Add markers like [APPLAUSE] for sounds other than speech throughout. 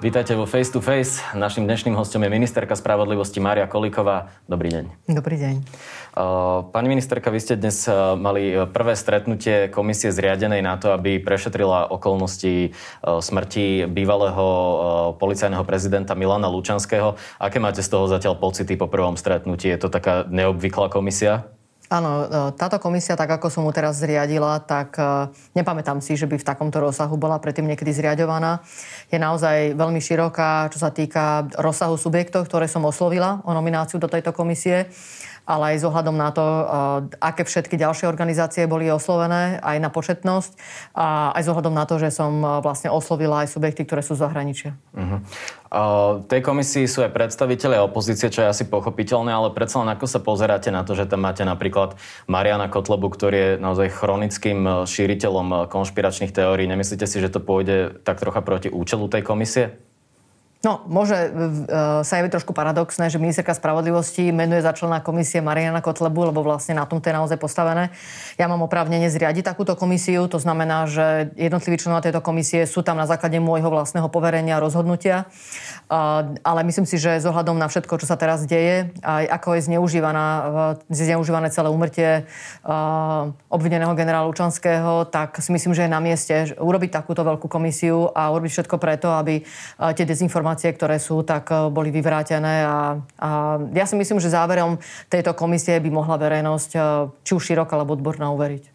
Vítajte vo Face to Face. Našim dnešným hostom je ministerka spravodlivosti Mária Koliková. Dobrý deň. Dobrý deň. Pani ministerka, vy ste dnes mali prvé stretnutie komisie zriadenej na to, aby prešetrila okolnosti smrti bývalého policajného prezidenta Milana Lučanského. Aké máte z toho zatiaľ pocity po prvom stretnutí? Je to taká neobvyklá komisia? Áno, e, táto komisia, tak ako som mu teraz zriadila, tak e, nepamätám si, že by v takomto rozsahu bola predtým niekedy zriadovaná. Je naozaj veľmi široká, čo sa týka rozsahu subjektov, ktoré som oslovila o nomináciu do tejto komisie ale aj s na to, eh, aké všetky ďalšie organizácie boli oslovené, aj na početnosť a aj s na to, že som eh, vlastne oslovila aj subjekty, ktoré sú zahraničia. Uh-huh. Uh, tej komisii sú aj predstaviteľe opozície, čo je asi pochopiteľné, ale predsa len ako sa pozeráte na to, že tam máte napríklad Mariana Kotlebu, ktorý je naozaj chronickým šíriteľom konšpiračných teórií. Nemyslíte si, že to pôjde tak trocha proti účelu tej komisie? No, môže uh, sa javiť trošku paradoxné, že ministerka spravodlivosti menuje za člena komisie Mariana Kotlebu, lebo vlastne na tom to je naozaj postavené. Ja mám oprávnenie zriadiť takúto komisiu, to znamená, že jednotliví členovia tejto komisie sú tam na základe môjho vlastného poverenia a rozhodnutia. Uh, ale myslím si, že s na všetko, čo sa teraz deje, aj ako je uh, zneužívané celé umrtie uh, obvineného generála Lučanského, tak si myslím, že je na mieste urobiť takúto veľkú komisiu a urobiť všetko preto, aby uh, tie dezinformácie informácie, ktoré sú, tak e, boli vyvrátené a, a ja si myslím, že záverom tejto komisie by mohla verejnosť e, či už široká alebo odborná uveriť.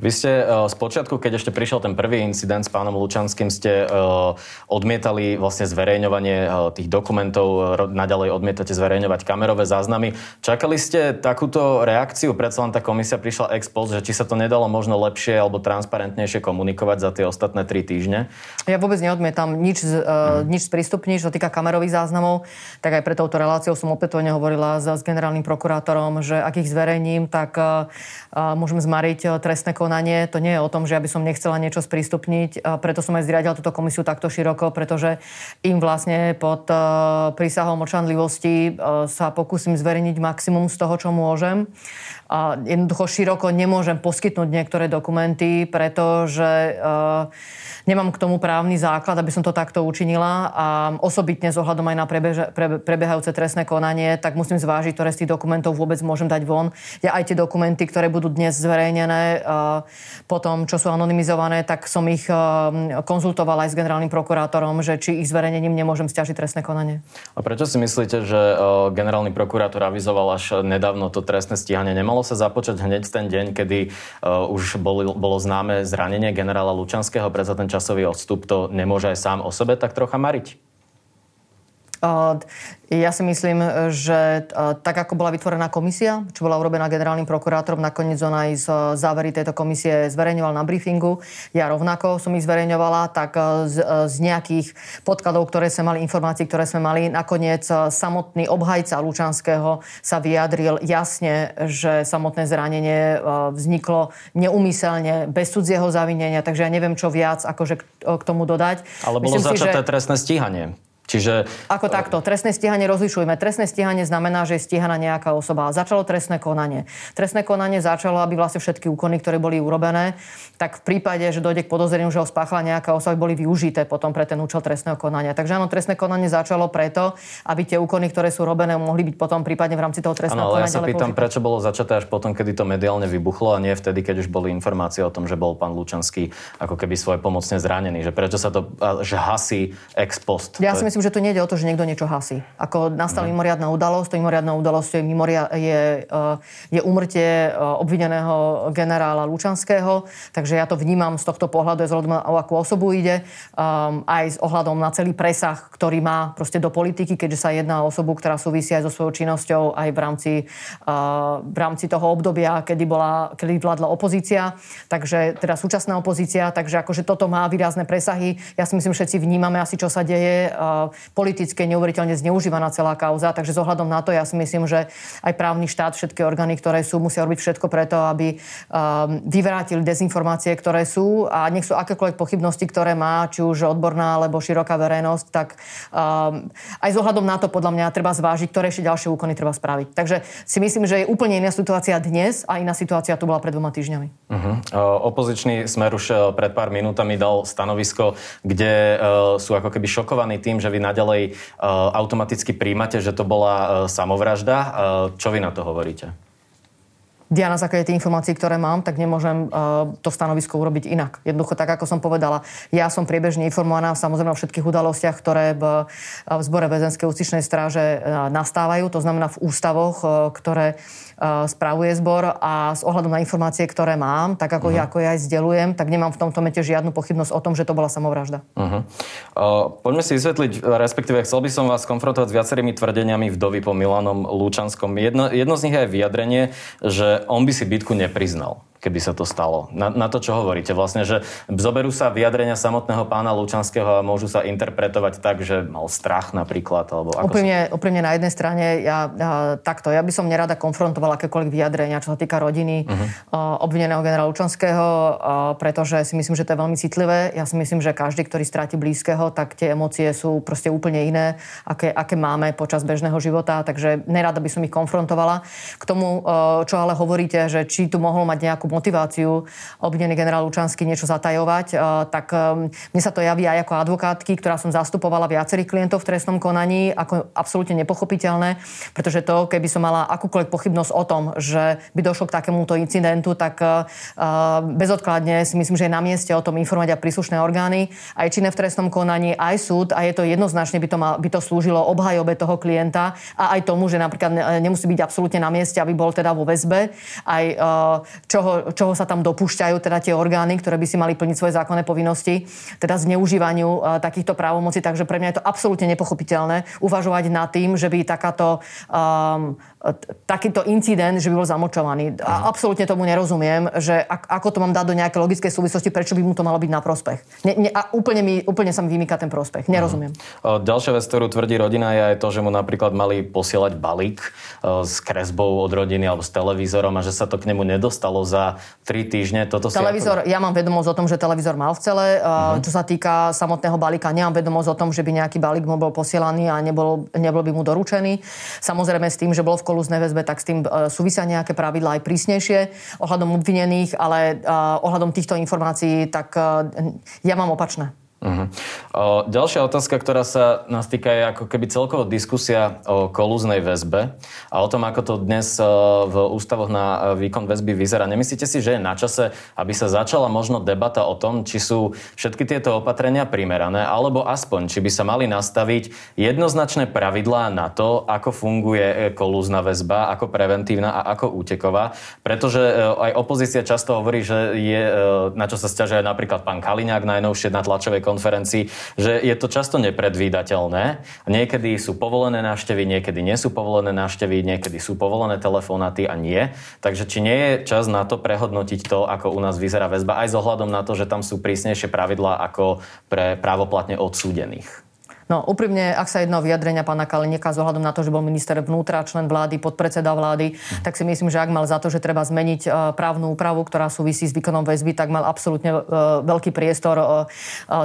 Vy ste z e, počiatku, keď ešte prišiel ten prvý incident s pánom Lučanským, ste odmietali vlastne zverejňovanie tých dokumentov, naďalej odmietate zverejňovať kamerové záznamy. Čakali ste takúto reakciu? Predsa len tá komisia prišla ex post, že či sa to nedalo možno lepšie alebo transparentnejšie komunikovať za tie ostatné tri týždne? Ja vôbec neodmietam nič, mm. nič sprístupniť, čo týka kamerových záznamov. Tak aj pre touto reláciou som opätovne hovorila s, s generálnym prokurátorom, že ak ich zverejním, tak môžem zmariť trestné konanie konanie. To nie je o tom, že ja by som nechcela niečo sprístupniť. Preto som aj zriadila túto komisiu takto široko, pretože im vlastne pod e, prísahou močanlivosti e, sa pokúsim zverejniť maximum z toho, čo môžem. Jednoducho široko nemôžem poskytnúť niektoré dokumenty, pretože uh, nemám k tomu právny základ, aby som to takto učinila a osobitne s ohľadom aj na prebiehajúce trestné konanie, tak musím zvážiť, ktoré z tých dokumentov vôbec môžem dať von. Ja aj tie dokumenty, ktoré budú dnes zverejnené, uh, potom, čo sú anonymizované, tak som ich uh, konzultovala aj s generálnym prokurátorom, že či ich zverejnením nemôžem stiažiť trestné konanie. A prečo si myslíte, že generálny prokurátor avizoval až nedávno to trestné stíhanie? Nemalo malo sa započať hneď ten deň, kedy uh, už bolo, bolo známe zranenie generála Lučanského, predsa ten časový odstup to nemôže aj sám o sebe tak trocha mariť? Ja si myslím, že tak ako bola vytvorená komisia, čo bola urobená generálnym prokurátorom, nakoniec on aj z závery tejto komisie zverejňoval na briefingu. Ja rovnako som ich zverejňovala, tak z, z nejakých podkladov, ktoré sme mali, informácií, ktoré sme mali, nakoniec samotný obhajca Lučanského sa vyjadril jasne, že samotné zranenie vzniklo neumyselne, bez cudzieho zavinenia, takže ja neviem, čo viac akože k tomu dodať. Ale bolo Myslím začaté si, že... trestné stíhanie. Čiže... Ako takto. Trestné stíhanie rozlišujeme. Trestné stíhanie znamená, že je stíhaná nejaká osoba. Začalo trestné konanie. Trestné konanie začalo, aby vlastne všetky úkony, ktoré boli urobené, tak v prípade, že dojde k podozreniu, že ho spáchala nejaká osoba, boli využité potom pre ten účel trestného konania. Takže áno, trestné konanie začalo preto, aby tie úkony, ktoré sú robené, mohli byť potom prípadne v rámci toho trestného ano, ale konania. Ja sa pýtam, použité. prečo bolo začaté až potom, kedy to mediálne vybuchlo a nie vtedy, keď už boli informácie o tom, že bol pán Lučanský ako keby svoje pomocne zranený. Že prečo sa to že hasí ex post? Ja si myslím, že to nejde o to, že niekto niečo hasí. Ako nastala mm. mimoriadná udalosť, to mimoriadná udalosť je, mimoria, je, eh, je umrtie eh, obvineného generála Lučanského, takže ja to vnímam z tohto pohľadu, z ohľadom o akú osobu ide, um, aj s ohľadom na celý presah, ktorý má proste do politiky, keďže sa jedná o osobu, ktorá súvisí aj so svojou činnosťou aj v rámci, uh, v rámci toho obdobia, kedy, bola, kedy vládla opozícia, takže teda súčasná opozícia, takže akože toto má výrazné presahy. Ja si myslím, všetci vnímame asi, čo sa deje. Uh, politické neuveriteľne zneužívaná celá kauza, takže s ohľadom na to ja si myslím, že aj právny štát, všetky orgány, ktoré sú, musia robiť všetko preto, aby vyvrátili dezinformácie, ktoré sú a nech sú akékoľvek pochybnosti, ktoré má, či už odborná alebo široká verejnosť, tak aj s ohľadom na to podľa mňa treba zvážiť, ktoré ešte ďalšie úkony treba spraviť. Takže si myslím, že je úplne iná situácia dnes a iná situácia tu bola pred dvoma týždňami. Uh-huh. Opozičný smer už pred pár minútami dal stanovisko, kde sú ako keby šokovaní tým, že vy naďalej e, automaticky príjmate, že to bola samovražda. Čo vy na to hovoríte? ja na základe tých informácií, ktoré mám, tak nemôžem uh, to stanovisko urobiť inak. Jednoducho tak, ako som povedala, ja som priebežne informovaná samozrejme o všetkých udalostiach, ktoré v, v zbore väzenskej ústičnej stráže uh, nastávajú, to znamená v ústavoch, uh, ktoré spravuje zbor a s ohľadom na informácie, ktoré mám, tak ako, uh-huh. ja, ako ja aj zdelujem, tak nemám v tomto mete žiadnu pochybnosť o tom, že to bola samovražda. Uh-huh. Uh, poďme si vysvetliť, respektíve chcel by som vás konfrontovať s viacerými tvrdeniami vdovy po Milanom Lúčanskom. Jedno, jedno z nich je aj vyjadrenie, že on by si bitku nepriznal keby sa to stalo. Na, na to, čo hovoríte vlastne, že zoberú sa vyjadrenia samotného pána Lučanského a môžu sa interpretovať tak, že mal strach napríklad, alebo ako úplne, sa... úplne na jednej strane, ja, ja, takto, ja by som nerada konfrontovala akékoľvek vyjadrenia, čo sa týka rodiny uh-huh. uh, obvineného generála Lučanského, pretože si myslím, že to je veľmi citlivé. Ja si myslím, že každý, ktorý stráti blízkeho, tak tie emócie sú proste úplne iné, aké, aké máme počas bežného života, takže nerada by som ich konfrontovala. K tomu, čo ale hovoríte, že či tu mohol mať nejakú motiváciu obvinený generál Lučanský niečo zatajovať, eh, tak eh, mne sa to javí aj ako advokátky, ktorá som zastupovala viacerých klientov v trestnom konaní, ako absolútne nepochopiteľné, pretože to, keby som mala akúkoľvek pochybnosť o tom, že by došlo k takémuto incidentu, tak eh, bezodkladne si myslím, že je na mieste o tom informovať aj príslušné orgány, aj činné v trestnom konaní, aj súd a je to jednoznačne by to, mal, by to slúžilo obhajobe toho klienta a aj tomu, že napríklad nemusí byť absolútne na mieste, aby bol teda vo väzbe, aj čoho, čoho sa tam dopúšťajú teda tie orgány, ktoré by si mali plniť svoje zákonné povinnosti, teda zneužívaniu uh, takýchto právomocí. Takže pre mňa je to absolútne nepochopiteľné uvažovať nad tým, že by takáto um, takýto incident, že by bol zamočovaný. A mhm. absolútne tomu nerozumiem, že ako to mám dať do nejakej logickej súvislosti, prečo by mu to malo byť na prospech. Ne, ne, a úplne, mi, úplne sa mi vymýka ten prospech. Nerozumiem. Uh-huh. Ďalšia vec, ktorú tvrdí rodina, je aj to, že mu napríklad mali posielať balík uh, s kresbou od rodiny alebo s televízorom a že sa to k nemu nedostalo za tri týždne. Toto televízor, ako... ja mám vedomosť o tom, že televízor mal v cele. Uh-huh. Čo sa týka samotného balíka, nemám vedomosť o tom, že by nejaký balík mu bol posielaný a nebol, nebol by mu doručený. Samozrejme s tým, že bol v kolúznej väzbe, tak s tým e, súvisia nejaké pravidlá aj prísnejšie ohľadom obvinených, ale e, ohľadom týchto informácií, tak ja mám opačné. Uh-huh. O, ďalšia otázka, ktorá sa nás týka, je ako keby celkovo diskusia o kolúznej väzbe a o tom, ako to dnes v ústavoch na výkon väzby vyzerá. Nemyslíte si, že je na čase, aby sa začala možno debata o tom, či sú všetky tieto opatrenia primerané, alebo aspoň, či by sa mali nastaviť jednoznačné pravidlá na to, ako funguje e, kolúzna väzba, ako preventívna a ako úteková. Pretože e, aj opozícia často hovorí, že je, e, na čo sa stiažuje napríklad pán Kaliňák najnovšie na tlačovej konferencii, že je to často nepredvídateľné. Niekedy sú povolené návštevy, niekedy nie sú povolené návštevy, niekedy sú povolené telefonáty a nie. Takže či nie je čas na to prehodnotiť to, ako u nás vyzerá väzba, aj s na to, že tam sú prísnejšie pravidlá ako pre právoplatne odsúdených? No úprimne, ak sa jedno vyjadrenia pána Kalinika z ohľadom na to, že bol minister vnútra, člen vlády, podpredseda vlády, tak si myslím, že ak mal za to, že treba zmeniť uh, právnu úpravu, ktorá súvisí s výkonom väzby, tak mal absolútne uh, veľký priestor uh,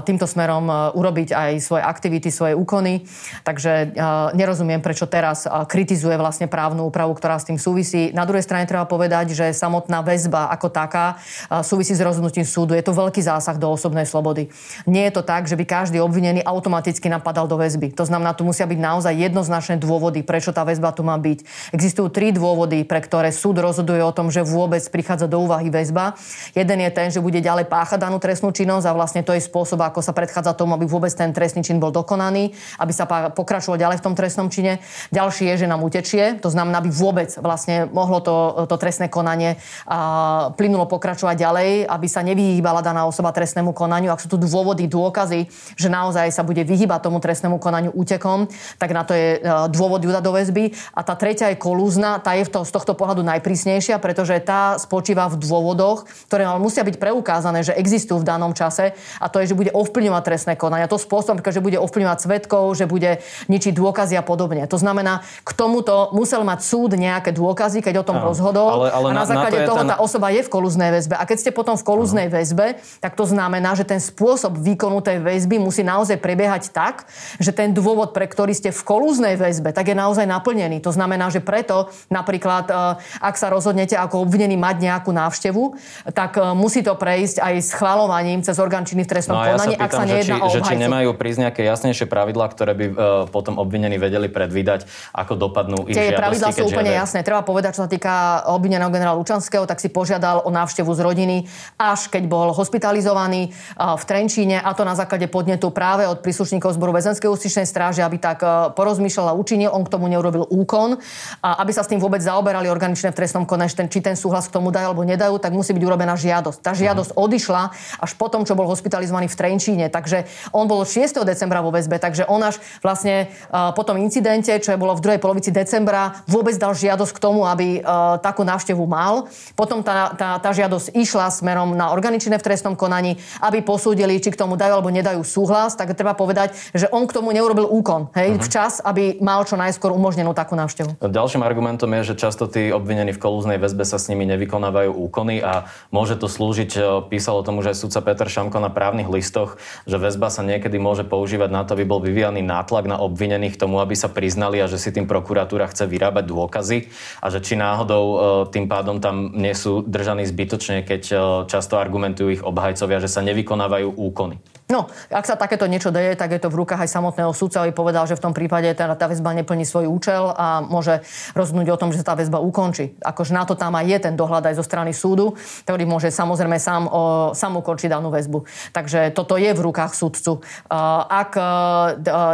týmto smerom urobiť aj svoje aktivity, svoje úkony. Takže nerozumiem, prečo teraz kritizuje vlastne právnu úpravu, ktorá s tým súvisí. Na druhej strane treba povedať, že samotná väzba ako taká súvisí s rozhodnutím súdu. Je to veľký zásah do osobnej slobody. Nie je to tak, že by každý obvinený automaticky napadal padal do väzby. To znamená, tu musia byť naozaj jednoznačné dôvody, prečo tá väzba tu má byť. Existujú tri dôvody, pre ktoré súd rozhoduje o tom, že vôbec prichádza do úvahy väzba. Jeden je ten, že bude ďalej páchať danú trestnú činnosť a vlastne to je spôsob, ako sa predchádza tomu, aby vôbec ten trestný čin bol dokonaný, aby sa pokračoval ďalej v tom trestnom čine. Ďalší je, že nám utečie, to znamená, aby vôbec vlastne mohlo to, to trestné konanie a, plynulo pokračovať ďalej, aby sa nevyhýbala daná osoba trestnému konaniu. Ak sú tu dôvody, dôkazy, že naozaj sa bude vyhýbať tomu trestnému konaniu útekom, tak na to je dôvod ju do väzby. A tá tretia je kolúzna, tá je v to, z tohto pohľadu najprísnejšia, pretože tá spočíva v dôvodoch, ktoré musia byť preukázané, že existujú v danom čase a to je, že bude ovplyvňovať trestné konania. To spôsobom, že bude ovplyvňovať svetkov, že bude ničiť dôkazy a podobne. To znamená, k tomuto musel mať súd nejaké dôkazy, keď o tom no, rozhodol ale, ale a na, na základe na to toho ten... tá osoba je v kolúznej väzbe. A keď ste potom v kolúznej väzbe, tak to znamená, že ten spôsob výkonu tej väzby musí naozaj prebiehať tak, že ten dôvod, pre ktorý ste v kolúznej väzbe, tak je naozaj naplnený. To znamená, že preto napríklad, e, ak sa rozhodnete ako obvinený mať nejakú návštevu, tak e, musí to prejsť aj schvalovaním cez orgán činný v trestnom no konaní, ak sa nejedná o že či nemajú prísť nejaké jasnejšie pravidlá, ktoré by uh, potom obvinení vedeli predvídať, ako dopadnú ich Tie pravidlá sú úplne žiadajú. jasné. Treba povedať, čo sa týka obvineného generála Lučanského, tak si požiadal o návštevu z rodiny, až keď bol hospitalizovaný v Trenčíne, a to na základe podnetu práve od príslušníkov zboru väzenskej ústičnej stráže, aby tak uh, porozmýšľal a učinil. On k tomu neurobil úkon. A aby sa s tým vôbec zaoberali organičné v trestnom konaní, či ten súhlas k tomu dajú alebo nedajú, tak musí byť urobená žiadosť. Tá žiadosť uh-huh. odišla až potom, čo bol hospitalizovaný v Trenčíne. Takže on bol 6. decembra vo väzbe, takže on až vlastne uh, po tom incidente, čo je bolo v druhej polovici decembra, vôbec dal žiadosť k tomu, aby uh, takú návštevu mal. Potom tá, tá, tá žiadosť išla smerom na organičné v trestnom konaní, aby posúdili, či k tomu dajú alebo nedajú súhlas. Tak treba povedať, že on k tomu neurobil úkon hej, uh-huh. včas, aby mal čo najskôr umožnenú takú návštevu. Ďalším argumentom je, že často tí obvinení v kolúznej väzbe sa s nimi nevykonávajú úkony a môže to slúžiť, e, písalo tomu, že sudca Peter Šamko na právnych listoch, že väzba sa niekedy môže používať na to, aby bol vyvíjaný nátlak na obvinených k tomu, aby sa priznali a že si tým prokuratúra chce vyrábať dôkazy a že či náhodou e, tým pádom tam nie sú držaní zbytočne, keď e, často argumentujú ich obhajcovia, že sa nevykonávajú úkony. No, ak sa takéto niečo deje, tak je to v rukách aj samotného sudca, aby povedal, že v tom prípade tá, tá väzba neplní svoj účel a môže rozhodnúť o tom, že tá väzba ukončí. Akože na to tam aj je ten dohľad aj zo strany súdu, ktorý môže samozrejme sám, o, sám ukončiť danú väzbu. Takže toto je v rukách súdcu. Ak e,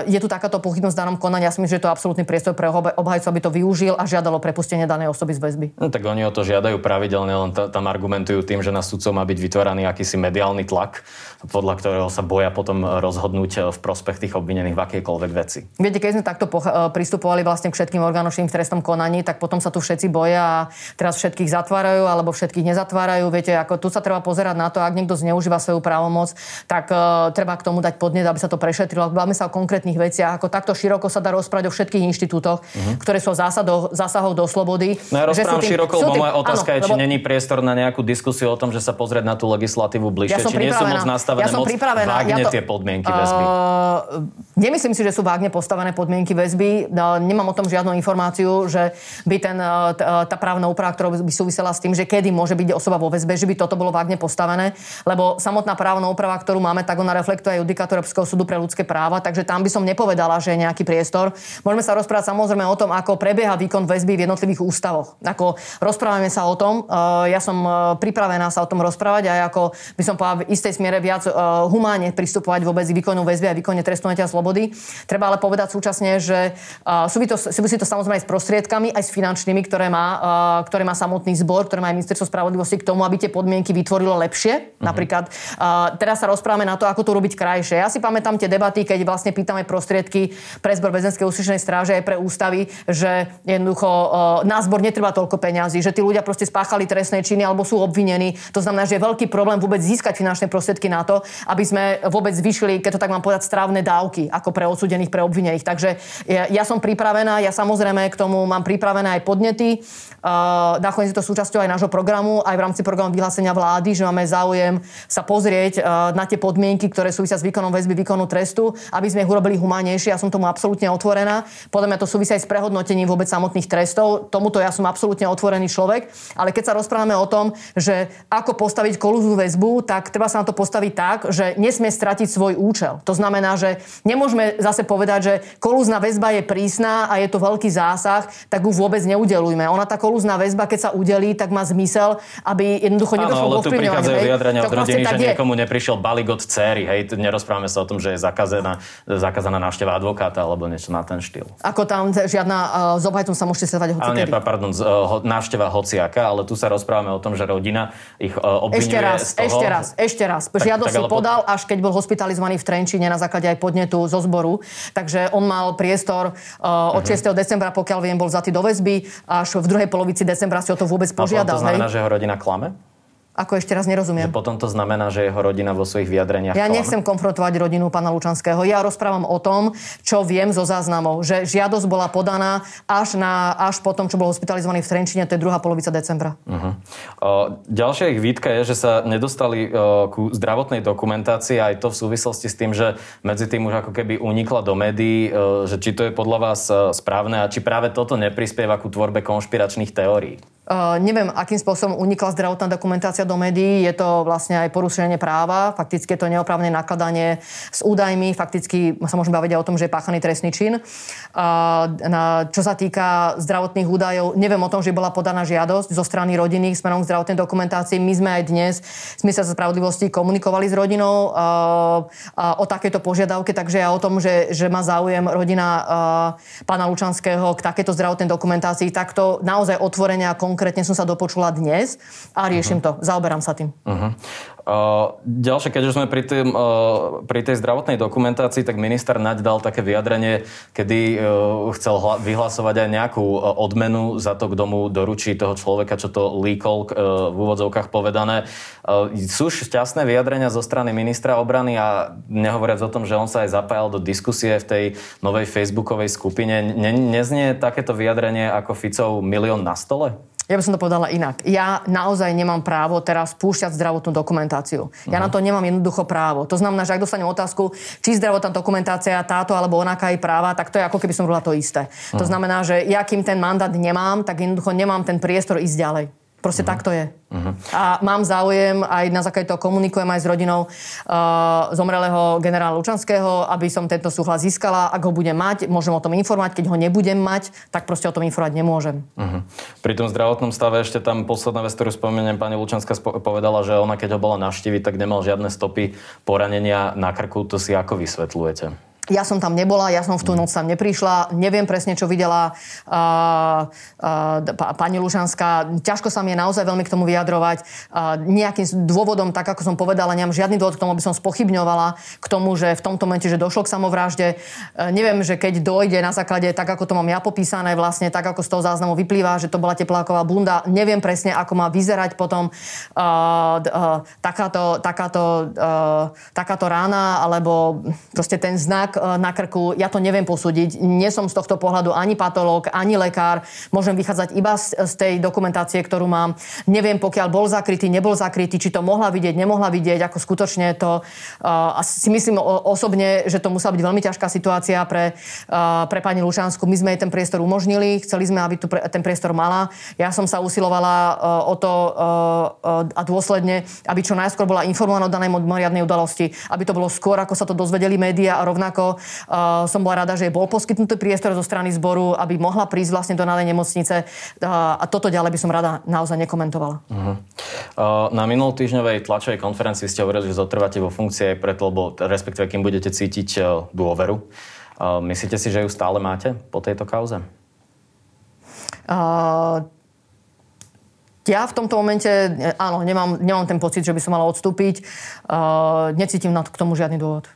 je tu takáto pochybnosť v danom konaní, ja si myslím, že je to absolútny priestor pre obhajcu, aby to využil a žiadalo prepustenie danej osoby z väzby. No, tak oni o to žiadajú pravidelne, len tam argumentujú tým, že na sudcov má byť vytváraný akýsi mediálny tlak, podľa ktorého sa sa boja potom rozhodnúť eh, v prospech tých obvinených v akejkoľvek veci. Viete, keď sme takto eh, pristupovali vlastne k všetkým orgánom v trestnom konaní, tak potom sa tu všetci boja a teraz všetkých zatvárajú alebo všetkých nezatvárajú. Viete, ako tu sa treba pozerať na to, ak niekto zneužíva svoju právomoc, tak uh, treba k tomu dať podnet, aby sa to prešetrilo. Bavíme sa o konkrétnych veciach. Ako takto široko sa dá rozprávať o všetkých inštitútoch, uh-huh. ktoré sú zásadov, zásahov do slobody. No ja rozprávam tým, široko, lebo moja otázka áno, je, či lebo... není priestor na nejakú diskusiu o tom, že sa pozrieť na tú legislatívu bližšie, ja či nie sú moc nastavené ja som moc vágne ja to, tie podmienky väzby? Uh, nemyslím si, že sú vágne postavené podmienky väzby. No, nemám o tom žiadnu informáciu, že by ten, uh, uh, tá právna úprava, ktorá by súvisela s tým, že kedy môže byť osoba vo väzbe, že by toto bolo vágne postavené, lebo samotná právna úprava, ktorú máme, tak ona reflektuje aj judikátor Európskeho súdu pre ľudské práva, takže tam by som nepovedala, že je nejaký priestor. Môžeme sa rozprávať samozrejme o tom, ako prebieha výkon väzby v jednotlivých ústavoch. Ako rozprávame sa o tom, ja som pripravená sa o tom rozprávať aj ako by som povedala v istej smiere viac humánne pristupovať vôbec výkonu väzby a výkone trestu slobody. Treba ale povedať súčasne, že súvisí to, to samozrejme aj s prostriedkami, aj s finančnými, ktoré má, ktoré má samotný zbor, ktoré má aj ministerstvo spravodlivosti k tomu, aby tie podmienky vytvorilo lepšie. Uh-huh. Napríklad teraz sa rozprávame na to, ako to robiť krajšie. Ja si pamätám tie debaty, keď vlastne pýtame prostriedky pre zbor väzenskej ústrednej stráže aj pre ústavy, že jednoducho na zbor netreba toľko peňazí, že tí ľudia proste spáchali trestné činy alebo sú obvinení. To znamená, že je veľký problém vôbec získať finančné prostriedky na to, aby sme vôbec vôbec zvyšili, keď to tak mám povedať, strávne dávky, ako pre odsudených, pre obvinených. Takže ja, ja som pripravená, ja samozrejme k tomu mám pripravené aj podnety. Uh, nakoniec je to súčasťou aj nášho programu, aj v rámci programu vyhlásenia vlády, že máme záujem sa pozrieť uh, na tie podmienky, ktoré súvisia s výkonom väzby, výkonu trestu, aby sme ich urobili humánnejšie. Ja som tomu absolútne otvorená. Podľa mňa to súvisia aj s prehodnotením vôbec samotných trestov. Tomuto ja som absolútne otvorený človek. Ale keď sa rozprávame o tom, že ako postaviť kolúznu väzbu, tak treba sa na to postaviť tak, že nesmie stratiť stratiť svoj účel. To znamená, že nemôžeme zase povedať, že kolúzna väzba je prísna a je to veľký zásah, tak ju vôbec neudelujme. Ona tá kolúzna väzba, keď sa udelí, tak má zmysel, aby jednoducho nedošlo k ovplyvňovaniu. prichádzajú vyjadrenia od rodiny, že niekomu neprišiel balík od céry. Hej, nerozprávame sa o tom, že je zakázaná, zakázaná návšteva advokáta alebo niečo na ten štýl. Ako tam žiadna uh, s obhajcom sa môžete stávať hoci nie, pardon, uh, návšteva hociaka, ale tu sa rozprávame o tom, že rodina ich uh, obvinuje ešte raz, z toho... Ešte raz, ešte raz. Žiadosť si podal, až keď bol hospitalizovaný v Trenčine na základe aj podnetu zo zboru. Takže on mal priestor uh, od uh-huh. 6. decembra, pokiaľ viem, bol zatý do väzby, až v druhej polovici decembra si o to vôbec požiadal. A to znamená, hej? že jeho rodina klame? Ako ešte raz nerozumiem. Že potom to znamená, že jeho rodina vo svojich vyjadreniach... Ja nechcem konfrontovať rodinu pána Lučanského. Ja rozprávam o tom, čo viem zo záznamov. Že žiadosť bola podaná až, na, až po tom, čo bol hospitalizovaný v Trenčine, to je druhá polovica decembra. Uh-huh. O, ďalšia ich výtka je, že sa nedostali o, ku zdravotnej dokumentácii aj to v súvislosti s tým, že medzi tým už ako keby unikla do médií, o, že či to je podľa vás správne a či práve toto neprispieva ku tvorbe konšpiračných teórií. Uh, neviem, akým spôsobom unikla zdravotná dokumentácia do médií. Je to vlastne aj porušenie práva. Fakticky je to neoprávne nakladanie s údajmi. Fakticky sa môžeme baviť aj o tom, že je páchaný trestný čin. Uh, na, čo sa týka zdravotných údajov, neviem o tom, že bola podaná žiadosť zo strany rodiny smerom k zdravotnej dokumentácii. My sme aj dnes z Ministerstva spravodlivosti komunikovali s rodinou uh, o takéto požiadavke, takže ja o tom, že, že má záujem rodina pána Lučanského k takéto zdravotnej dokumentácii, takto naozaj otvorenia a konkrétne som sa dopočula dnes a riešim uh-huh. to. Zaoberám sa tým. Uh-huh. Ďalšie, keď už sme pri, tým, pri tej zdravotnej dokumentácii, tak minister Naď dal také vyjadrenie, kedy chcel hla- vyhlasovať aj nejakú odmenu za to, kto mu doručí toho človeka, čo to líkol v úvodzovkách povedané. Sú šťastné vyjadrenia zo strany ministra obrany a nehovoriac o tom, že on sa aj zapájal do diskusie v tej novej facebookovej skupine. Ne- neznie takéto vyjadrenie ako Ficov milión na stole? Ja by som to povedala inak. Ja naozaj nemám právo teraz púšťať zdravotnú dokumentáciu. Ja uh-huh. na to nemám jednoducho právo. To znamená, že ak dostanem otázku, či zdravotná dokumentácia táto alebo onaká je práva, tak to je ako keby som robila to isté. Uh-huh. To znamená, že ja kým ten mandát nemám, tak jednoducho nemám ten priestor ísť ďalej. Proste uh-huh. tak to je. Uh-huh. A mám záujem, aj na základe toho komunikujem aj s rodinou uh, zomrelého generála Lučanského, aby som tento súhlas získala. Ak ho budem mať, môžem o tom informovať. Keď ho nebudem mať, tak proste o tom informovať nemôžem. Uh-huh. Pri tom zdravotnom stave ešte tam posledná vec, ktorú spomeniem, pani Lučanská povedala, že ona keď ho bola navštíviť, tak nemal žiadne stopy poranenia na krku. To si ako vysvetľujete? Ja som tam nebola, ja som v tú noc tam neprišla, neviem presne, čo videla uh, uh, pani Lužanská. Ťažko sa mi je naozaj veľmi k tomu vyjadrovať. Uh, nejakým dôvodom, tak ako som povedala, nemám žiadny dôvod k tomu, aby som spochybňovala k tomu, že v tomto momente, že došlo k samovražde. Uh, neviem, že keď dojde na základe, tak ako to mám ja popísané, vlastne tak ako z toho záznamu vyplýva, že to bola tepláková bunda, neviem presne, ako má vyzerať potom uh, uh, takáto, takáto, uh, takáto rána, alebo proste ten znak tlak e, na krku, ja to neviem posúdiť. Nie som z tohto pohľadu ani patológ, ani lekár. Môžem vychádzať iba z, tej dokumentácie, ktorú mám. Neviem, pokiaľ bol zakrytý, nebol zakrytý, či to mohla vidieť, nemohla vidieť, ako skutočne to... Uh, a si myslím osobne, že to musela byť veľmi ťažká situácia pre, uh, pre pani Lučansku. My sme jej ten priestor umožnili, chceli sme, aby tu ten priestor mala. Ja som sa usilovala o to a dôsledne, aby čo najskôr bola informovaná o danej moriadnej udalosti, aby to bolo skôr, ako sa to dozvedeli médiá a rovnako ako uh, som bola rada, že bol poskytnutý priestor zo strany zboru, aby mohla prísť vlastne do nalej nemocnice uh, a toto ďalej by som rada naozaj nekomentovala. Uh-huh. Uh, na minulotýžňovej tlačovej konferencii ste hovorili, že zotrváte vo funkcie preto, lebo respektíve kým budete cítiť uh, dôveru. Uh, myslíte si, že ju stále máte po tejto kauze? Uh, ja v tomto momente, áno, nemám, nemám ten pocit, že by som mala odstúpiť. Uh, necítim na to k tomu žiadny dôvod.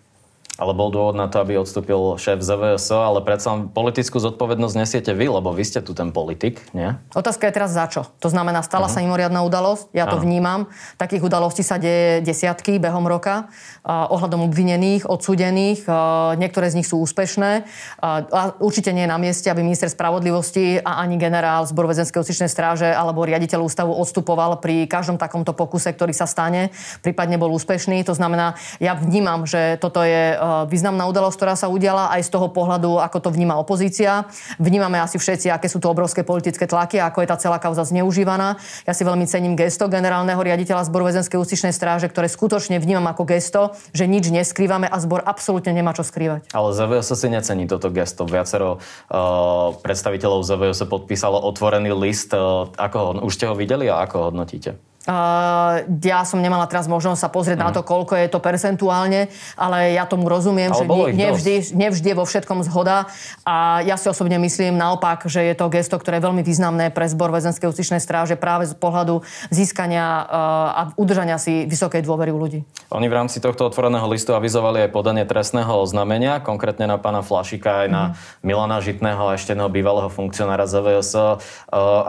Ale bol dôvod na to, aby odstúpil šéf ZVS, ale predsa politickú zodpovednosť nesiete vy, lebo vy ste tu ten politik, nie? Otázka je teraz za čo. To znamená, stala uh-huh. sa mimoriadná udalosť, ja to uh-huh. vnímam. Takých udalostí sa deje desiatky behom roka, uh, ohľadom obvinených, odsúdených. Uh, niektoré z nich sú úspešné. Uh, a určite nie je na mieste, aby minister spravodlivosti a ani generál zboru väzenskej justičnej stráže alebo riaditeľ ústavu odstupoval pri každom takomto pokuse, ktorý sa stane, prípadne bol úspešný. To znamená, ja vnímam, že toto je významná udalosť, ktorá sa udiala aj z toho pohľadu, ako to vníma opozícia. Vnímame asi všetci, aké sú tu obrovské politické tlaky a ako je tá celá kauza zneužívaná. Ja si veľmi cením gesto generálneho riaditeľa zboru väzenskej ústičnej stráže, ktoré skutočne vnímam ako gesto, že nič neskrývame a zbor absolútne nemá čo skrývať. Ale ZVS si necení toto gesto. Viacero uh, predstaviteľov ZVS podpísalo otvorený list. Uh, ako ho, už ste ho videli a ako ho hodnotíte? Uh, ja som nemala teraz možnosť sa pozrieť mm. na to, koľko je to percentuálne, ale ja tomu rozumiem, ale že ne, nevždy, nevždy je vo všetkom zhoda a ja si osobne myslím naopak, že je to gesto, ktoré je veľmi významné pre zbor väzenskej ústičnej stráže práve z pohľadu získania uh, a udržania si vysokej dôvery u ľudí. Oni v rámci tohto otvoreného listu avizovali aj podanie trestného oznámenia, konkrétne na pána Flašika aj na mm. Milana Žitného a ešte jedného bývalého funkcionára ZVS. Uh,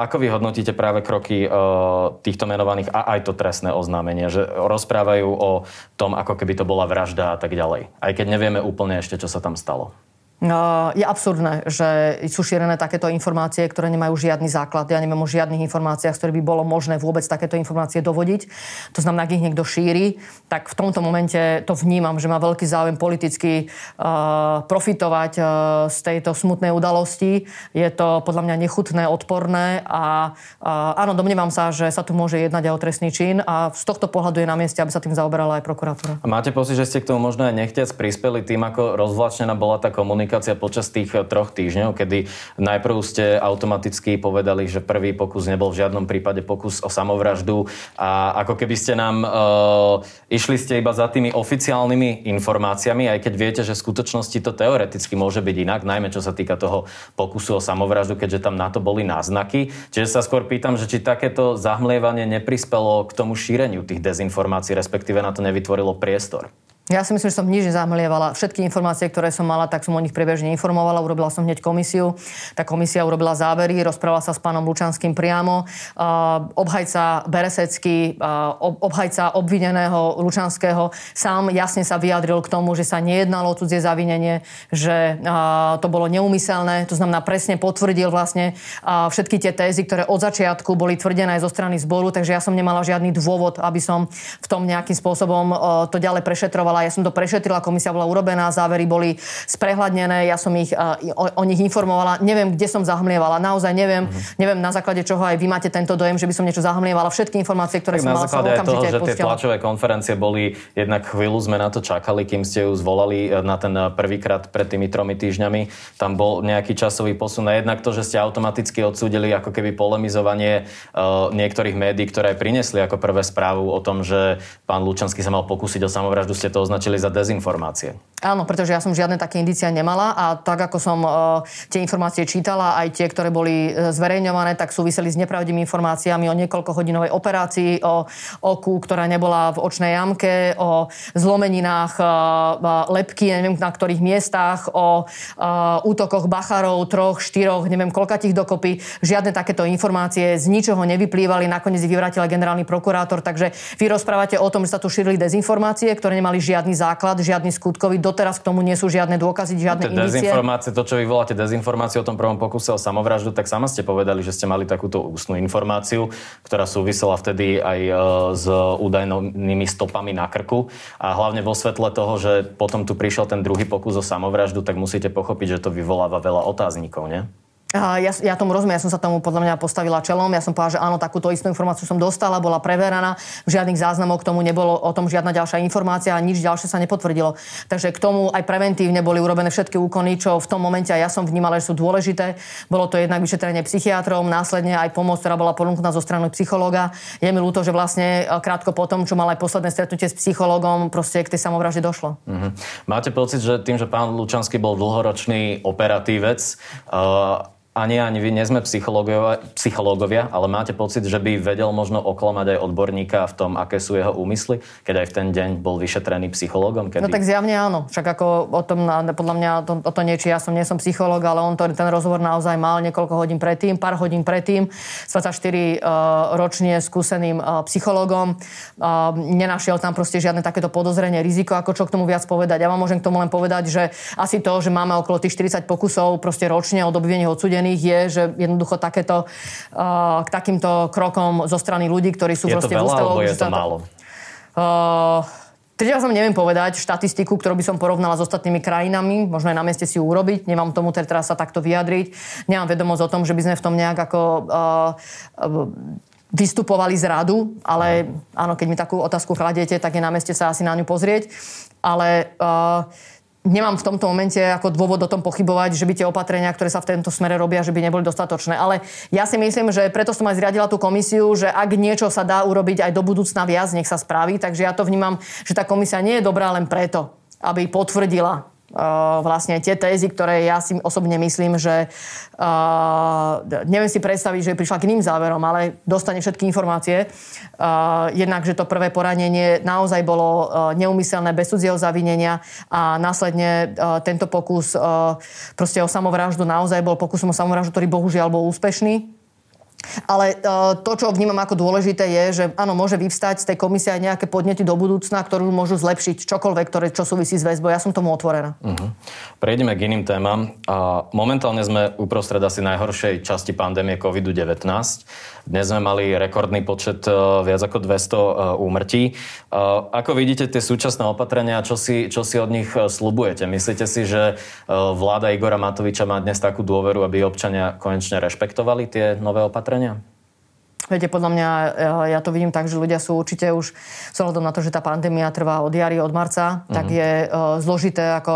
ako vy hodnotíte práve kroky týchto menovaných trestných a aj to trestné oznámenie, že rozprávajú o tom, ako keby to bola vražda a tak ďalej. Aj keď nevieme úplne ešte, čo sa tam stalo. No, je absurdné, že sú šírené takéto informácie, ktoré nemajú žiadny základ. Ja neviem o žiadnych informáciách, z ktorých by bolo možné vôbec takéto informácie dovodiť. To znamená, ak ich niekto šíri, tak v tomto momente to vnímam, že má veľký záujem politicky uh, profitovať uh, z tejto smutnej udalosti. Je to podľa mňa nechutné, odporné a uh, áno, domnievam sa, že sa tu môže jednať aj o trestný čin a z tohto pohľadu je na mieste, aby sa tým zaoberala aj prokuratúra. Máte pocit, že ste k tomu možno aj nechtiac prispeli tým, ako rozvlačnená bola tá komunikácia komunikácia počas tých eh, troch týždňov, kedy najprv ste automaticky povedali, že prvý pokus nebol v žiadnom prípade pokus o samovraždu a ako keby ste nám uh, išli ste iba za tými oficiálnymi informáciami, aj keď viete, že v skutočnosti to teoreticky môže byť inak, najmä čo sa týka toho pokusu o samovraždu, keďže tam na to boli náznaky. Čiže sa skôr pýtam, že či takéto zahmlievanie neprispelo k tomu šíreniu tých dezinformácií, respektíve na to nevytvorilo priestor. Ja si myslím, že som nič nezamlievala. Všetky informácie, ktoré som mala, tak som o nich priebežne informovala. Urobila som hneď komisiu. Tá komisia urobila závery, rozprávala sa s pánom Lučanským priamo. Uh, obhajca Beresecký, uh, obhajca obvineného Lučanského sám jasne sa vyjadril k tomu, že sa nejednalo o cudzie zavinenie, že uh, to bolo neumyselné. To znamená, presne potvrdil vlastne uh, všetky tie tézy, ktoré od začiatku boli tvrdené zo strany zboru, takže ja som nemala žiadny dôvod, aby som v tom nejakým spôsobom uh, to ďalej prešetrovala ja som to prešetrila, komisia bola urobená, závery boli sprehľadnené, ja som ich o, o nich informovala. Neviem, kde som zahmlievala, naozaj neviem, uh-huh. neviem na základe čoho aj vy máte tento dojem, že by som niečo zahmlievala. Všetky informácie, ktoré tak som mala, som okamžite toho, že tie tlačové konferencie boli, jednak chvíľu sme na to čakali, kým ste ju zvolali e, na ten e, prvýkrát pred tými tromi týždňami. Tam bol nejaký časový posun a jednak to, že ste automaticky odsúdili ako keby polemizovanie uh, niektorých médií, ktoré priniesli ako prvé správu o tom, že pán Lučanský sa mal pokúsiť o samovraždu, ste to označili za dezinformácie. Áno, pretože ja som žiadne také indícia nemala a tak ako som uh, tie informácie čítala, aj tie, ktoré boli uh, zverejňované, tak súviseli s nepravdivými informáciami o niekoľkohodinovej operácii, o oku, ktorá nebola v očnej jamke, o zlomeninách uh, lepky, neviem na ktorých miestach, o útokoch Bacharov, troch, štyroch, neviem koľkatých dokopy. Žiadne takéto informácie z ničoho nevyplývali, nakoniec ich vyvrátil generálny prokurátor, takže vy rozprávate o tom, že sa tu šírili dezinformácie, ktoré nemali žiadne žiadny základ, žiadny skutkový. Doteraz k tomu nie sú žiadne dôkazy, žiadne no, indície. Dezinformácie, to, čo vy voláte dezinformácie o tom prvom pokuse o samovraždu, tak sama ste povedali, že ste mali takúto ústnu informáciu, ktorá súvisela vtedy aj e, s údajnými stopami na krku. A hlavne vo svetle toho, že potom tu prišiel ten druhý pokus o samovraždu, tak musíte pochopiť, že to vyvoláva veľa otáznikov, nie? Ja, ja tomu rozumiem, ja som sa tomu podľa mňa postavila čelom. Ja som povedala, že áno, takúto istú informáciu som dostala, bola preveraná, žiadnych záznamov k tomu nebolo, o tom žiadna ďalšia informácia a nič ďalšie sa nepotvrdilo. Takže k tomu aj preventívne boli urobené všetky úkony, čo v tom momente aj ja som vnímala, že sú dôležité. Bolo to jednak vyšetrenie psychiatrom, následne aj pomoc, ktorá bola ponúknutá zo strany psychológa. Je mi ľúto, že vlastne e, krátko potom, čo mal aj posledné stretnutie s psychológom, proste k tej samovražde došlo. Mm-hmm. Máte pocit, že tým, že pán Lučanský bol dlhoročný operatívec, uh, ani ani vy nie sme psychológovia, ale máte pocit, že by vedel možno oklamať aj odborníka v tom, aké sú jeho úmysly, keď aj v ten deň bol vyšetrený psychológom? Kedy... No tak zjavne áno. Však ako o tom, podľa mňa to, o to nie, či ja som nie som psychológ, ale on to, ten rozhovor naozaj mal niekoľko hodín predtým, pár hodín predtým, s 24 uh, ročne skúseným uh, psychológom. Uh, nenašiel tam proste žiadne takéto podozrenie, riziko, ako čo k tomu viac povedať. Ja vám môžem k tomu len povedať, že asi to, že máme okolo tých 40 pokusov proste ročne od obvinených odsudených, zranených je, že jednoducho takéto, uh, k takýmto krokom zo strany ľudí, ktorí sú je proste to veľa, alebo je to málo? Uh, Teď ja som neviem povedať štatistiku, ktorú by som porovnala s ostatnými krajinami. Možno aj na mieste si ju urobiť. Nemám tomu teraz sa takto vyjadriť. Nemám vedomosť o tom, že by sme v tom nejak ako uh, vystupovali z radu, ale áno, keď mi takú otázku kladiete, tak je na mieste sa asi na ňu pozrieť. Ale uh, nemám v tomto momente ako dôvod o tom pochybovať, že by tie opatrenia, ktoré sa v tomto smere robia, že by neboli dostatočné. Ale ja si myslím, že preto som aj zriadila tú komisiu, že ak niečo sa dá urobiť aj do budúcna viac, nech sa spraví. Takže ja to vnímam, že tá komisia nie je dobrá len preto, aby potvrdila vlastne tie tézy, ktoré ja si osobne myslím, že uh, neviem si predstaviť, že prišla k iným záverom, ale dostane všetky informácie. Uh, jednak, že to prvé poranenie naozaj bolo uh, neumyselné, bez cudzieho zavinenia a následne uh, tento pokus uh, proste o samovraždu naozaj bol pokusom o samovraždu, ktorý bohužiaľ bol úspešný. Ale e, to, čo vnímam ako dôležité, je, že áno, môže vyvstať z tej komisie aj nejaké podnety do budúcna, ktorú môžu zlepšiť čokoľvek, ktoré, čo súvisí s väzbou. Ja som tomu otvorená. Uh-huh. Prejdeme k iným témam. Momentálne sme uprostred asi najhoršej časti pandémie COVID-19. Dnes sme mali rekordný počet e, viac ako 200 e, úmrtí. E, ako vidíte tie súčasné opatrenia, čo si, čo si od nich slubujete? Myslíte si, že vláda Igora Matoviča má dnes takú dôveru, aby občania konečne rešpektovali tie nové opatrenia? Viete, podľa mňa, ja to vidím tak, že ľudia sú určite už, vzhľadom na to, že tá pandémia trvá od jary, od marca, mm-hmm. tak je uh, zložité, ako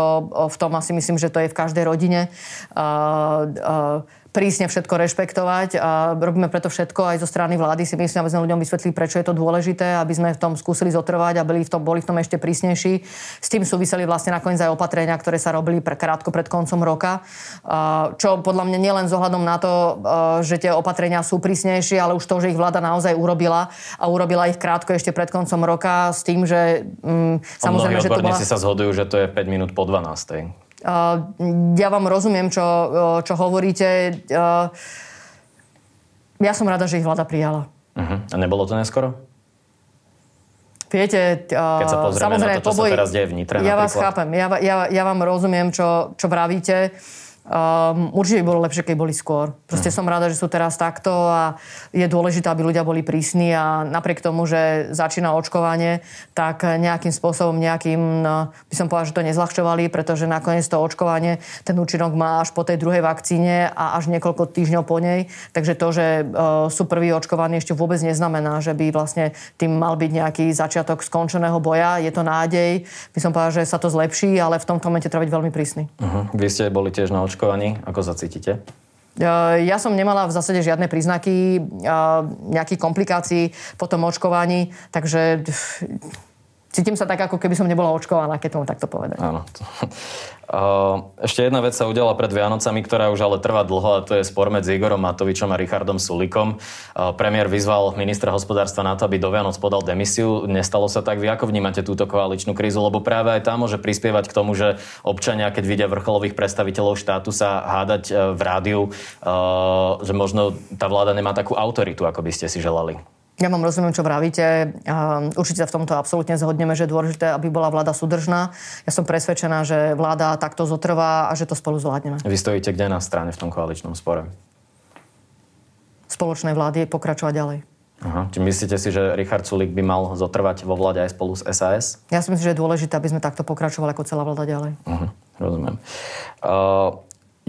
v tom asi myslím, že to je v každej rodine. Uh, uh, prísne všetko rešpektovať a robíme preto všetko aj zo strany vlády. Si myslím, aby sme ľuďom vysvetlili, prečo je to dôležité, aby sme v tom skúsili zotrvať a byli v tom, boli v tom ešte prísnejší. S tým súviseli vlastne nakoniec aj opatrenia, ktoré sa robili pre, krátko pred koncom roka. Čo podľa mňa nielen s ohľadom na to, že tie opatrenia sú prísnejšie, ale už to, že ich vláda naozaj urobila a urobila ich krátko ešte pred koncom roka s tým, že mm, samozrejme, že to bola... sa zhodujú, že to je 5 minút po 12. Ja vám rozumiem, čo, čo hovoríte. Ja som rada, že ich vláda prijala. Uh-huh. A nebolo to neskoro? Viete, Keď sa pozrieme na to, čo poboj... sa teraz deje v Nitre Ja napríklad. vás chápem, ja, ja, ja vám rozumiem, čo, čo pravíte. Um, určite by bolo lepšie, keď boli skôr. Proste mm. som rada, že sú teraz takto a je dôležité, aby ľudia boli prísni a napriek tomu, že začína očkovanie, tak nejakým spôsobom, nejakým, no, by som povedala, že to nezľahčovali, pretože nakoniec to očkovanie, ten účinok má až po tej druhej vakcíne a až niekoľko týždňov po nej. Takže to, že uh, sú prví očkovaní, ešte vôbec neznamená, že by vlastne tým mal byť nejaký začiatok skončeného boja. Je to nádej. By som povedala, že sa to zlepší, ale v tomto momente treba byť veľmi prísny. Uh-huh. Vy ste boli tiež na očkovaní. Ako sa cítite? Ja som nemala v zásade žiadne príznaky nejakých komplikácií po tom očkovaní, takže cítim sa tak, ako keby som nebola očkovaná, keď tomu takto povedať. Áno. [LAUGHS] Ešte jedna vec sa udiala pred Vianocami, ktorá už ale trvá dlho a to je spor medzi Igorom Matovičom a Richardom Sulikom. Premiér vyzval ministra hospodárstva na to, aby do Vianoc podal demisiu. Nestalo sa tak. Vy ako vnímate túto koaličnú krízu? Lebo práve aj tá môže prispievať k tomu, že občania, keď vidia vrcholových predstaviteľov štátu sa hádať e, v rádiu, že možno tá vláda nemá takú autoritu, ako by ste si želali. Ja vám rozumiem, čo vravíte. Určite sa v tomto absolútne zhodneme, že je dôležité, aby bola vláda súdržná. Ja som presvedčená, že vláda takto zotrvá a že to spolu zvládneme. Vy stojíte kde na strane v tom koaličnom spore? Spoločnej vlády pokračovať ďalej. Aha. Či myslíte si, že Richard Sulik by mal zotrvať vo vláde aj spolu s SAS? Ja si myslím, že je dôležité, aby sme takto pokračovali ako celá vláda ďalej. Uh-huh. Rozumiem. Uh,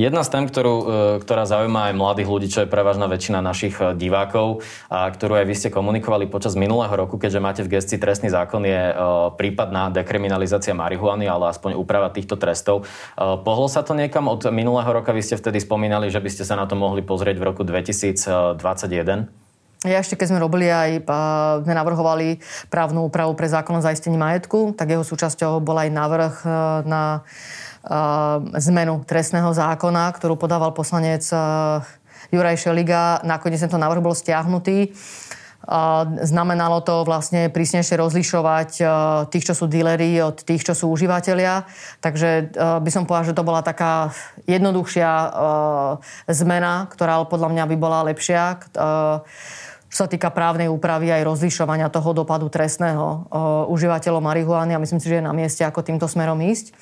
Jedna z tém, ktorú, e, ktorá zaujíma aj mladých ľudí, čo je prevažná väčšina našich e, divákov a ktorú aj vy ste komunikovali počas minulého roku, keďže máte v gestii trestný zákon, je e, prípadná dekriminalizácia marihuany, ale aspoň úprava týchto trestov. Pohlo sa to niekam od minulého roka? Vy ste vtedy spomínali, že by ste sa na to mohli pozrieť v roku 2021. Ja ešte keď sme robili aj, sme navrhovali právnu úpravu pre zákon o zaistení majetku, tak jeho súčasťou bol aj návrh na zmenu trestného zákona, ktorú podával poslanec Juraj Šeliga. Nakoniec tento návrh bol stiahnutý. Znamenalo to vlastne prísnejšie rozlišovať tých, čo sú díleri od tých, čo sú užívateľia. Takže by som povedala, že to bola taká jednoduchšia zmena, ktorá podľa mňa by bola lepšia čo sa týka právnej úpravy aj rozlišovania toho dopadu trestného užívateľov marihuany a myslím si, že je na mieste ako týmto smerom ísť.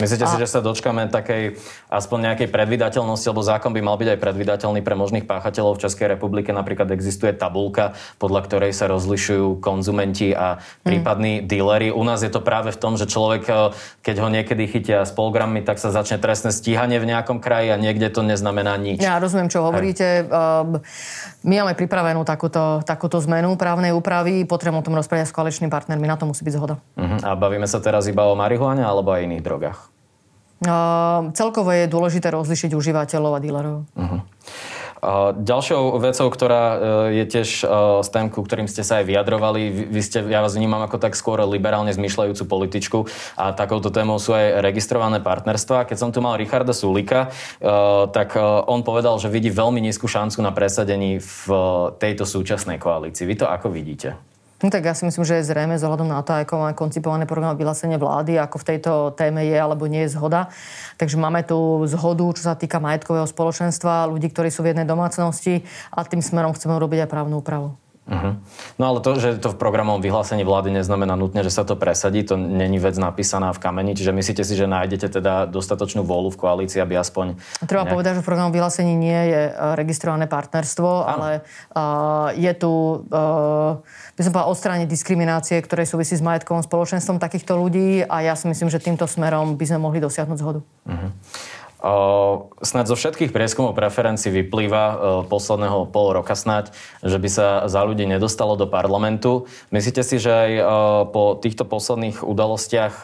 Myslíte a... si, že sa dočkame takej aspoň nejakej predvydateľnosti, lebo zákon by mal byť aj predvydateľný pre možných páchateľov v Českej republike. Napríklad existuje tabulka, podľa ktorej sa rozlišujú konzumenti a prípadní mm. díleri. U nás je to práve v tom, že človek, eh, keď ho niekedy chytia s polgrammi, tak sa začne trestné stíhanie v nejakom kraji a niekde to neznamená nič. Ja rozumiem, čo hovoríte. Ehm, my máme pripravenú takúto, takúto zmenu právnej úpravy. Potrebujem o tom rozprávať s koaličnými partnermi. Na to musí byť zhoda. Uh-huh. A bavíme sa teraz iba o marihuane alebo aj iných drogách? Celkovo je dôležité rozlišiť užívateľov a dílerov. Uh-huh. Ďalšou vecou, ktorá e, je tiež z tém, ku ktorým ste sa aj vyjadrovali, vy ste, ja vás vnímam ako tak skôr liberálne zmyšľajúcu političku a takouto témou sú aj registrované partnerstva. Keď som tu mal Richarda Sulika, e, tak e, on povedal, že vidí veľmi nízku šancu na presadení v tejto súčasnej koalícii. Vy to ako vidíte? No tak ja si myslím, že je zrejme z ohľadom na to, ako má koncipované program vyhlásenie vlády, ako v tejto téme je alebo nie je zhoda. Takže máme tu zhodu, čo sa týka majetkového spoločenstva, ľudí, ktorí sú v jednej domácnosti a tým smerom chceme urobiť aj právnu úpravu. Uh-huh. No ale to, že to v programovom vyhlásení vlády neznamená nutne, že sa to presadí, to není vec napísaná v kameni, čiže myslíte si, že nájdete teda dostatočnú vôľu v koalícii, aby aspoň... Treba nejak... povedať, že v programovom vyhlásení nie je e, registrované partnerstvo, ano. ale uh, je tu, uh, by som povedala, odstrániť diskriminácie, ktoré súvisí s majetkovým spoločenstvom takýchto ľudí a ja si myslím, že týmto smerom by sme mohli dosiahnuť zhodu. Uh-huh. Snad zo všetkých prieskumov preferencií vyplýva posledného pol roka snať, že by sa za ľudí nedostalo do parlamentu. Myslíte si, že aj po týchto posledných udalostiach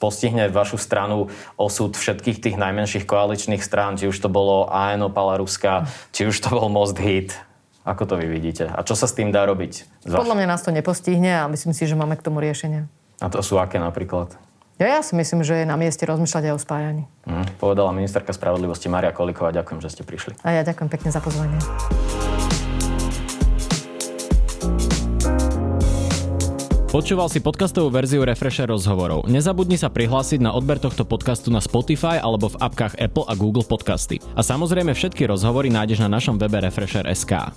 postihne vašu stranu osud všetkých tých najmenších koaličných strán, či už to bolo ANO Palaruska, či už to bol Most Hit. Ako to vy vidíte? A čo sa s tým dá robiť? Podľa mňa nás to nepostihne a myslím si, že máme k tomu riešenia. A to sú aké napríklad? Ja, ja si myslím, že je na mieste rozmýšľať aj o spájaní. Mm, povedala ministerka spravodlivosti Maria Kolíková. Ďakujem, že ste prišli. A ja ďakujem pekne za pozvanie. Počúval si podcastovú verziu Refresher rozhovorov. Nezabudni sa prihlásiť na odber tohto podcastu na Spotify alebo v apkách Apple a Google Podcasty. A samozrejme všetky rozhovory nájdeš na našom webe Refresher.sk.